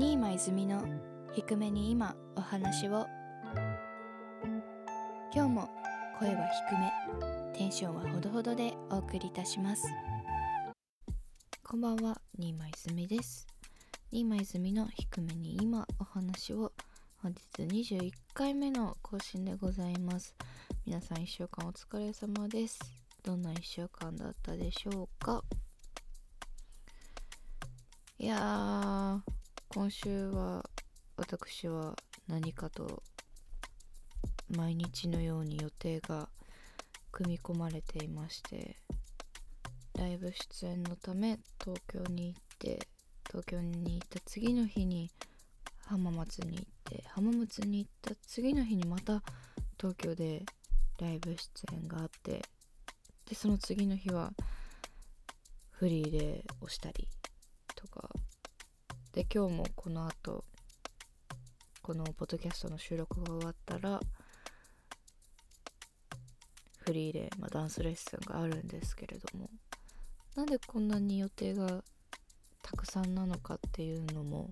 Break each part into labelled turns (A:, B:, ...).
A: 新間泉の低めに今お話を。今日も声は低めテンションはほどほどでお送りいたします。こんばんは新間泉です。新間泉の低めに今お話を。本日21回目の更新でございます。皆さん1週間お疲れ様です。どんな1週間だったでしょうか？いやー今週は私は何かと毎日のように予定が組み込まれていましてライブ出演のため東京に行って東京に行った次の日に浜松に行って浜松に行った次の日にまた東京でライブ出演があってでその次の日はフリーで押したりで今日もこの後このポッドキャストの収録が終わったらフリーで、まあ、ダンスレッスンがあるんですけれどもなんでこんなに予定がたくさんなのかっていうのも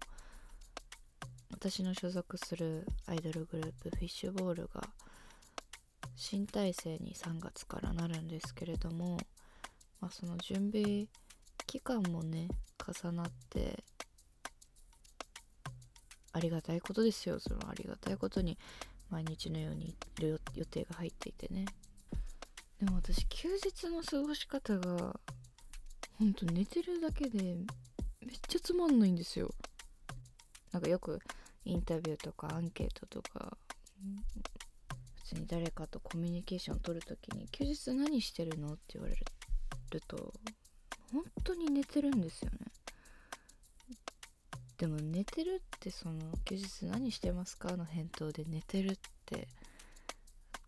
A: 私の所属するアイドルグループフィッシュボールが新体制に3月からなるんですけれども、まあ、その準備期間もね重なってありがたいことですよ。そのありがたいことに毎日のようにいる予定が入っていてね。でも私休日の過ごし方がほんと寝てるだけでめっちゃつまんないんですよ。なんかよくインタビューとかアンケートとか普通に誰かとコミュニケーション取るときに休日何してるのって言われると本当に寝てるんですよね。でも寝てるってその休日何してますかの返答で寝てるって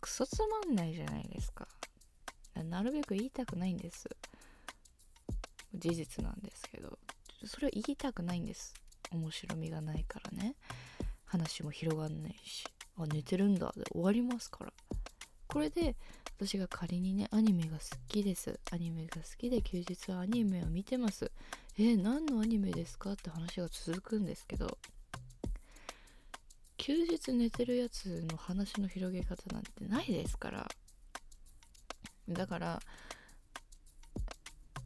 A: クソつまんないじゃないですか。なるべく言いたくないんです。事実なんですけど。それは言いたくないんです。面白みがないからね。話も広がんないし。あ寝てるんだで終わりますから。これで私が仮にねアニメが好きです。アニメが好きで休日はアニメを見てます。え、何のアニメですかって話が続くんですけど休日寝てるやつの話の広げ方なんてないですから。だから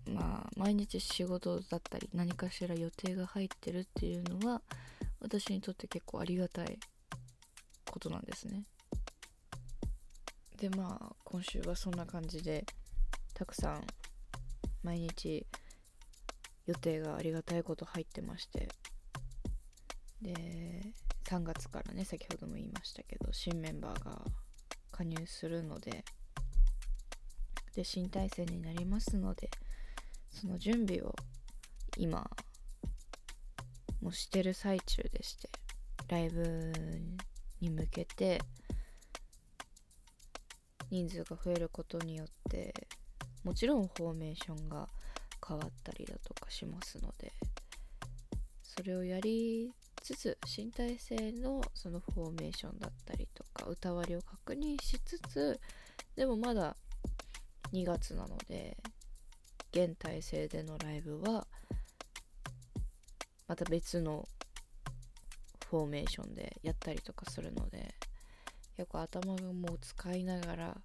A: まあ毎日仕事だったり何かしら予定が入ってるっていうのは私にとって結構ありがたいことなんですね。でまあ今週はそんな感じでたくさん毎日予定がありがたいこと入ってまして。で3月からね先ほども言いましたけど新メンバーが加入するのでで新体制になりますのでその準備を今もしてる最中でしてライブに向けて人数が増えることによってもちろんフォーメーションが変わったりだとかしますのでそれをやりつつ身体性のそのフォーメーションだったりとか歌割りを確認しつつでもまだ2月なので現体制でのライブはまた別のフォーメーションでやったりとかするので結構頭がもう使いながら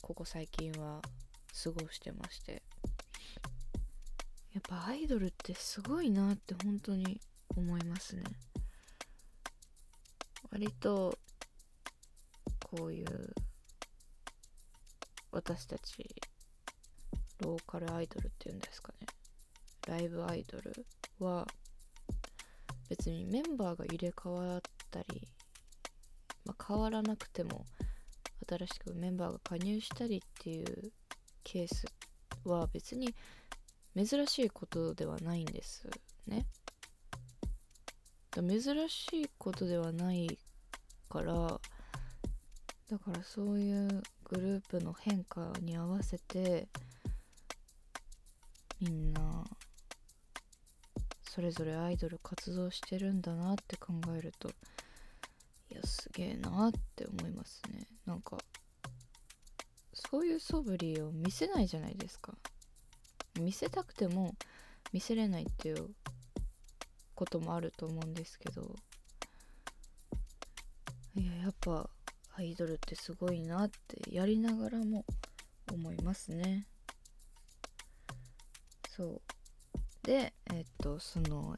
A: ここ最近は過ごしてまして。やっぱアイドルってすごいなって本当に思いますね。割とこういう私たちローカルアイドルっていうんですかね。ライブアイドルは別にメンバーが入れ替わったり、まあ、変わらなくても新しくメンバーが加入したりっていうケースは別に珍しいことではないんですね。珍しいことではないからだからそういうグループの変化に合わせてみんなそれぞれアイドル活動してるんだなって考えるといやすげえなって思いますねなんかそういう素振りを見せないじゃないですか。見せたくても見せれないっていうこともあると思うんですけど。いややっぱアイドルってすごいなってやりながらも思いますね。そう。でえっとその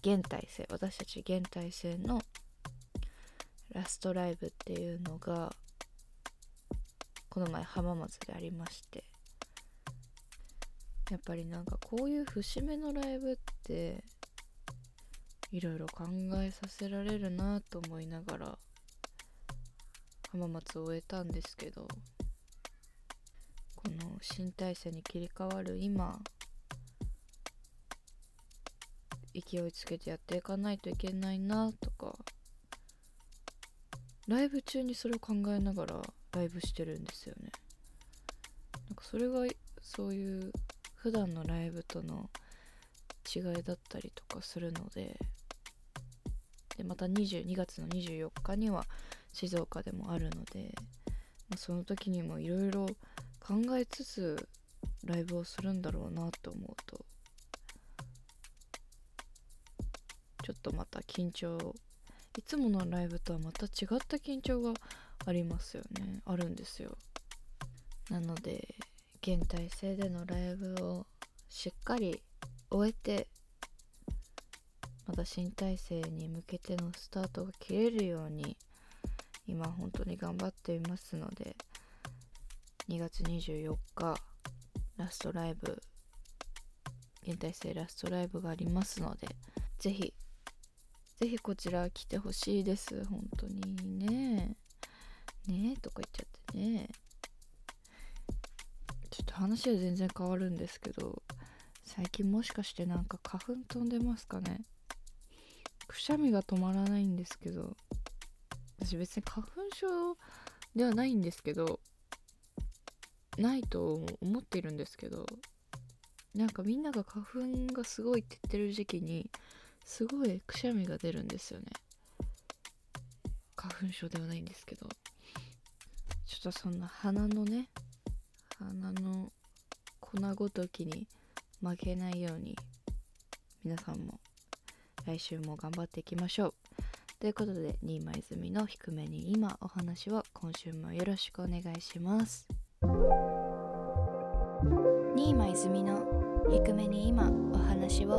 A: 現体制私たち現体制のラストライブっていうのがこの前浜松でありましてやっぱりなんかこういう節目のライブっていろいろ考えさせられるなと思いながら浜松を終えたんですけどこの新体制に切り替わる今勢いつけてやっていかないといけないなとかライブ中にそれを考えながらライブしてるんですよね。なんかそれがそういう普段のライブとの違いだったりとかするのででまた22月の24日には静岡でもあるので、まあ、その時にもいろいろ考えつつライブをするんだろうなと思うとちょっとまた緊張いつものライブとはまた違った緊張がありますよね。あるんですよ。なので現体制でのライブをしっかり終えてまた新体制に向けてのスタートが切れるように今本当に頑張っていますので2月24日ラストライブ現代性ラストライブがありますのでぜひぜひこちら来てほしいです。本当にね。ねえとか言っちゃってね。ちょっと話は全然変わるんですけど最近もしかしてなんか花粉飛んでますかね？くしゃみが止まらないんですけど私別に花粉症ではないんですけどないと思っているんですけどなんかみんなが花粉がすごいって言ってる時期にすごいくしゃみが出るんですよね。花粉症ではないんですけど。とそんな鼻のね鼻の粉ごときに負けないように皆さんも来週も頑張っていきましょう。ということで新間泉の低めに今お話を今週もよろしくお願いします。新間泉の低めに今お話を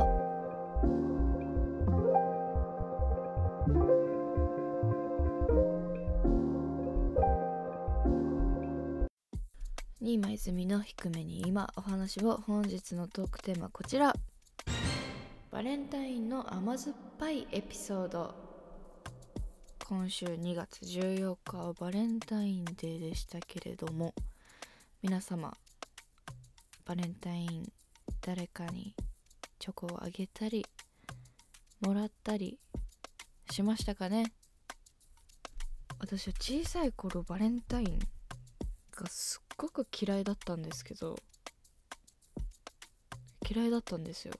A: 新間泉の低めに今お話を本日のトークテーマこちら。バレンタインの甘酸っぱいエピソード。今週2月14日はバレンタインデーでしたけれども皆様バレンタイン誰かにチョコをあげたりもらったりしましたかね？私は小さい頃バレンタインがすっごく嫌いだったんですけど嫌いだったんですよ。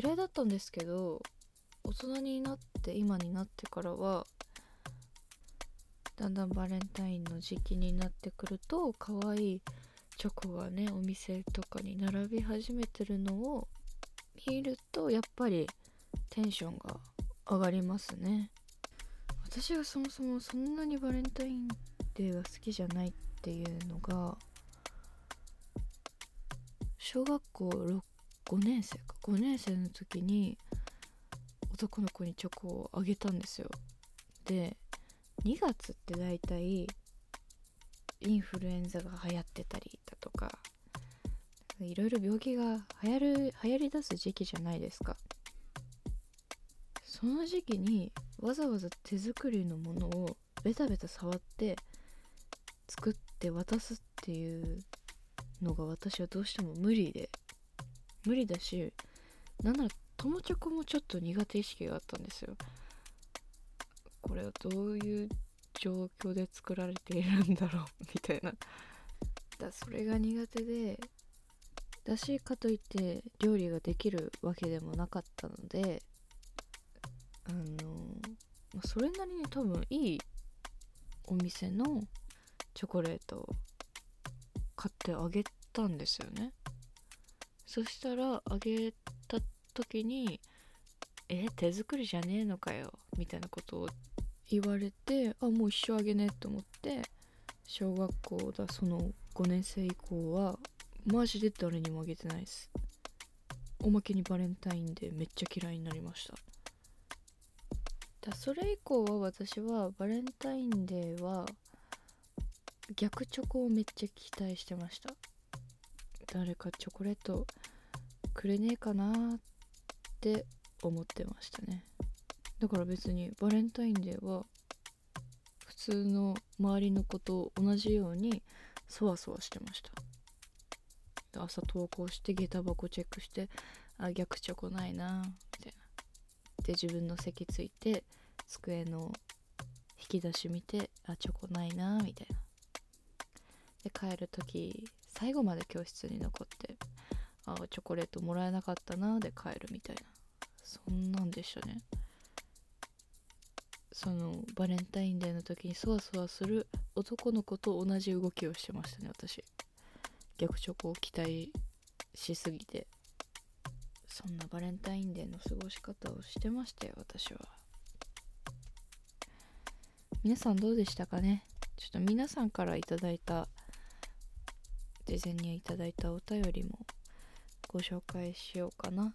A: 嫌いだったんですけど大人になって今になってからはだんだんバレンタインの時期になってくると可愛いチョコがねお店とかに並び始めてるのを見るとやっぱりテンションが上がりますね。私がそもそもそんなにバレンタインデーが好きじゃないっていうのが小学校5年生か5年生の時に男の子にチョコをあげたんですよ。で2月って大体インフルエンザが流行ってたりだとかいろいろ病気が流行る流行りだす時期じゃないですか。その時期にわざわざ手作りのものをベタベタ触って作って渡すっていうのが私はどうしても無理で。無理だしなんなら友チョコもちょっと苦手意識があったんですよ。これはどういう状況で作られているんだろう みたいな。だそれが苦手でだしかといって料理ができるわけでもなかったのであのそれなりに多分いいお店のチョコレートを買ってあげたんですよね。そしたらあげた時にえ手作りじゃねえのかよみたいなことを言われてあもう一生あげねえと思って小学校だその5年生以降はマジで誰にもあげてないです。おまけにバレンタインデーめっちゃ嫌いになりました。だそれ以降は私はバレンタインデーは逆チョコをめっちゃ期待してました。誰かチョコレートくれねえかなって思ってましたね。だから別にバレンタインデーは普通の周りの子と同じようにそわそわしてました。朝登校して下駄箱チェックしてあ逆チョコないなみたいな。で自分の席ついて机の引き出し見てあチョコないなみたいな。帰る時最後まで教室に残ってああチョコレートもらえなかったなで帰るみたいな。そんなんでしたね。そのバレンタインデーの時にそわそわする男の子と同じ動きをしてましたね私。逆チョコを期待しすぎて。そんなバレンタインデーの過ごし方をしてましたよ私は。皆さんどうでしたかね？ちょっと皆さんからいただいた事前にいただいたお便りもご紹介しようかな。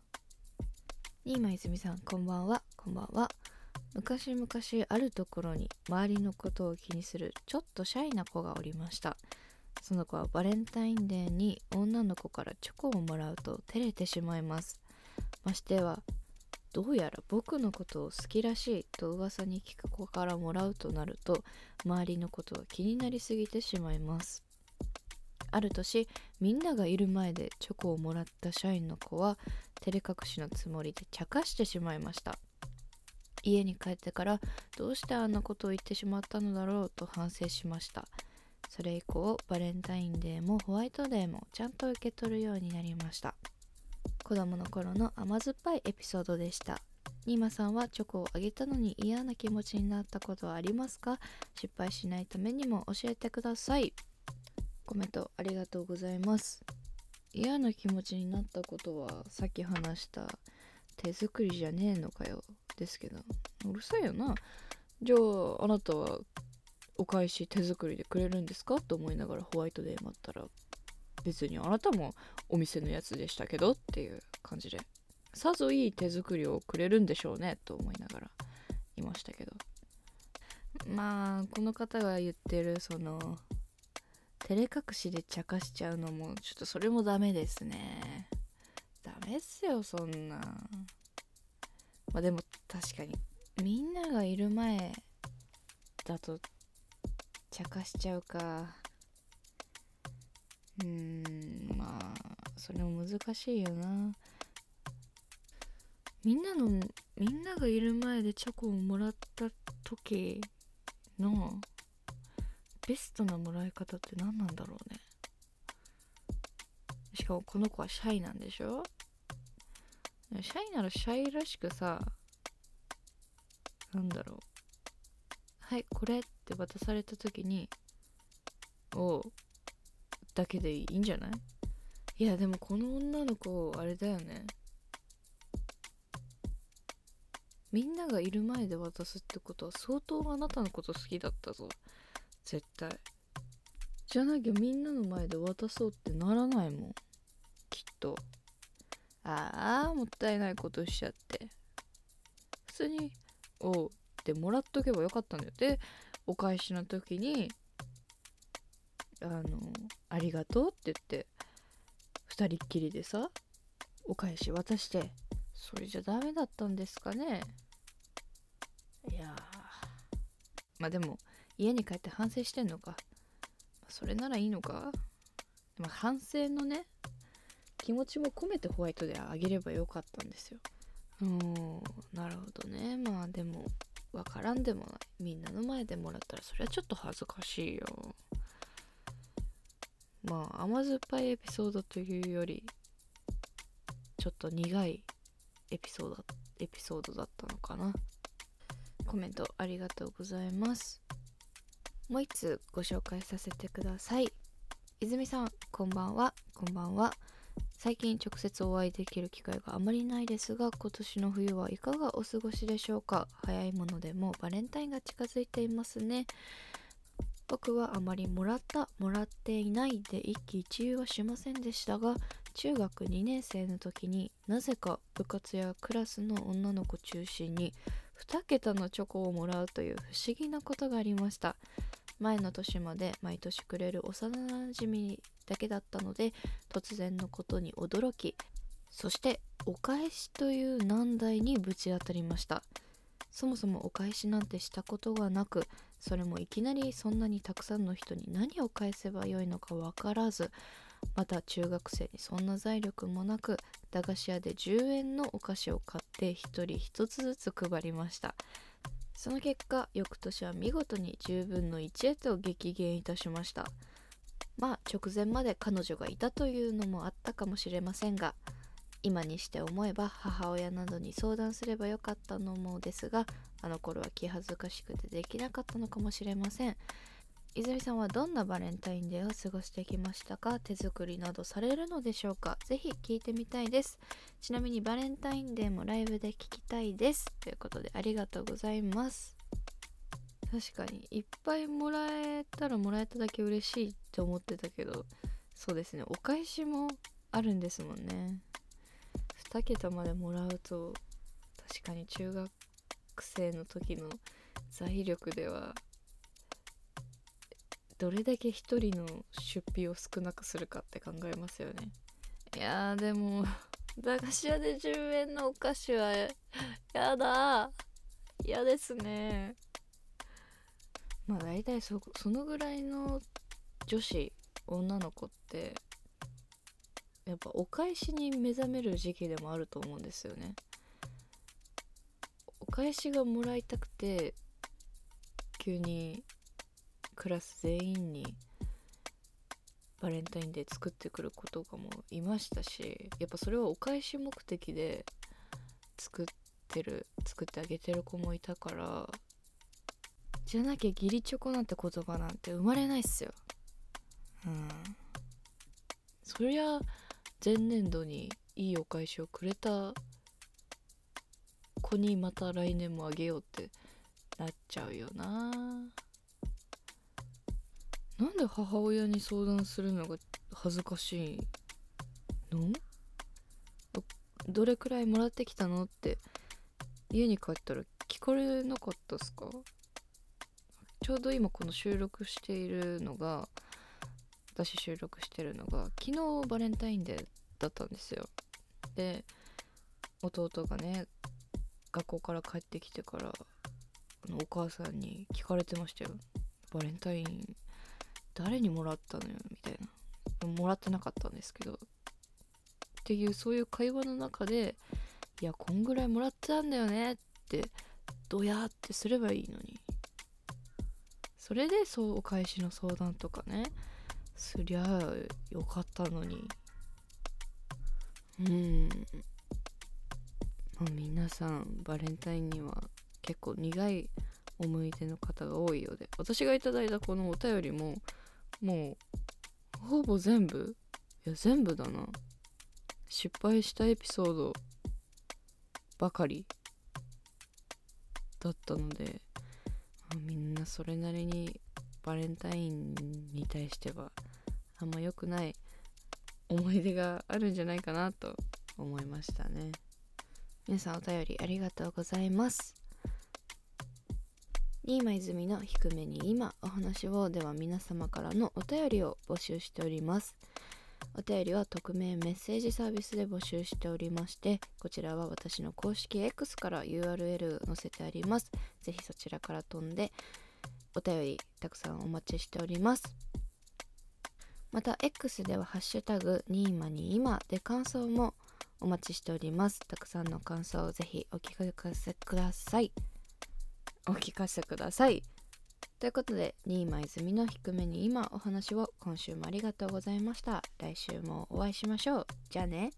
A: 新間泉さんこんばんは。こんばんは。昔々あるところに周りのことを気にするちょっとシャイな子がおりました。その子はバレンタインデーに女の子からチョコをもらうと照れてしまいます。ましてはどうやら僕のことを好きらしいと噂に聞く子からもらうとなると周りのことが気になりすぎてしまいます。ある年みんながいる前でチョコをもらった社員の子は照れ隠しのつもりで茶化してしまいました。家に帰ってからどうしてあんなことを言ってしまったのだろうと反省しました。それ以降バレンタインデーもホワイトデーもちゃんと受け取るようになりました。子供の頃の甘酸っぱいエピソードでした。ニーマさんはチョコをあげたのに嫌な気持ちになったことはありますか？失敗しないためにも教えてください。コメントありがとうございます。嫌な気持ちになったことはさっき話した手作りじゃねえのかよ。ですけど。うるさいよな。じゃああなたはお返し手作りでくれるんですか？と思いながらホワイトデー待ったら。別にあなたもお店のやつでしたけどっていう感じで。さぞいい手作りをくれるんでしょうねと思いながらいましたけど。まあこの方が言ってるその照れ隠しで茶化しちゃうのもちょっとそれもダメですね。ダメっすよそんな。まあでも確かにみんながいる前だと茶化しちゃうか。うーんまあそれも難しいよな。みんなのみんながいる前でチョコをもらった時のベストなもらい方って何なんだろうね。しかもこの子はシャイなんでしょ？シャイならシャイらしくさなんだろう。はいこれって渡された時におうだけでいいんじゃない？いやでもこの女の子あれだよね。みんながいる前で渡すってことは相当あなたのこと好きだったぞ。絶対。じゃなきゃみんなの前で渡そうってならないもん。きっと。ああもったいないことしちゃって。普通に「おう」ってもらっとけばよかったんだよ。でお返しの時にあの「ありがとう」って言って2人っきりでさお返し渡してそれじゃダメだったんですかね。いやまあでも家に帰って反省してんのか？それならいいのか？でも反省のね気持ちも込めてホワイトであげればよかったんですよ。うんなるほどね。まあでもわからんでもない。みんなの前でもらったらそれはちょっと恥ずかしいよ。まあ甘酸っぱいエピソードというよりちょっと苦いエピソードエピソードだったのかな。コメントありがとうございます。もう一つご紹介させてください。泉さんこんばんは。こんばんは。最近直接お会いできる機会があまりないですが今年の冬はいかがお過ごしでしょうか？早いものでもバレンタインが近づいていますね。僕はあまりもらったもらっていないで一喜一憂はしませんでしたが中学2年生の時になぜか部活やクラスの女の子中心に2桁のチョコをもらうという不思議なことがありました。前の年まで毎年くれる幼なじみだけだったので突然のことに驚きそしてお返しという難題にぶち当たりました。そもそもお返しなんてしたことがなくそれもいきなりそんなにたくさんの人に何を返せばよいのか分からずまた中学生にそんな財力もなく駄菓子屋で10円のお菓子を買って1人1つずつ配りました。その結果翌年は見事に10分の1へと激減いたしました。まあ直前まで彼女がいたというのもあったかもしれませんが今にして思えば母親などに相談すればよかったのもですがあの頃は気恥ずかしくてできなかったのかもしれません。泉さんはどんなバレンタインデーを過ごしてきましたか？手作りなどされるのでしょうか？ぜひ聞いてみたいです。ちなみにバレンタインデーもライブで聞きたいです。ということでありがとうございます。確かにいっぱいもらえたらもらえただけ嬉しいって思ってたけどそうですね。お返しもあるんですもんね。2桁までもらうと確かに中学生の時の財力ではどれだけ一人の出費を少なくするかって考えますよね。いやでも 駄菓子屋で10円のお菓子はやだ。嫌ですね。まあ大体そそのぐらいの女子女の子ってやっぱお返しに目覚める時期でもあると思うんですよね。お返しがもらいたくて急にクラス全員にバレンタインデー作ってくる子とかもいましたしやっぱそれはお返し目的で作ってる作ってあげてる子もいたからじゃなきゃ義理チョコなんて言葉なんて生まれないっすよ。うん。そりゃ前年度にいいお返しをくれた子にまた来年もあげようってなっちゃうよな。なんで母親に相談するのが恥ずかしいの？どれくらいもらってきたのって家に帰ったら聞かれなかったっすか？ちょうど今この収録しているのが私収録してるのが昨日バレンタインデーだったんですよ。で弟がね学校から帰ってきてからお母さんに聞かれてましたよ。バレンタイン誰にもらったのよみたいな。もらってなかったんですけど。っていうそういう会話の中でいやこんぐらいもらってたんだよねってどやってすればいいのに。それでそうお返しの相談とかねすりゃよかったのに。うん。まあ皆さんバレンタインには結構苦い思い出の方が多いようで。私がいただいたこのお便りももうほぼ全部？いや全部だな。失敗したエピソードばかりだったのでみんなそれなりにバレンタインに対してはあんま良くない思い出があるんじゃないかなと思いましたね。皆さんお便りありがとうございます。新間泉の低めに今お話をでは皆様からのお便りを募集しております。お便りは匿名メッセージサービスで募集しておりましてこちらは私の公式 X から URL 載せてあります。ぜひそちらから飛んでお便りたくさんお待ちしております。また X ではハッシュタグニーマに今で感想もお待ちしております。たくさんの感想をぜひお聞かせください。お聞かせください。ということで、新間泉の低めに今お話を今週もありがとうございました。来週もお会いしましょう。じゃあね。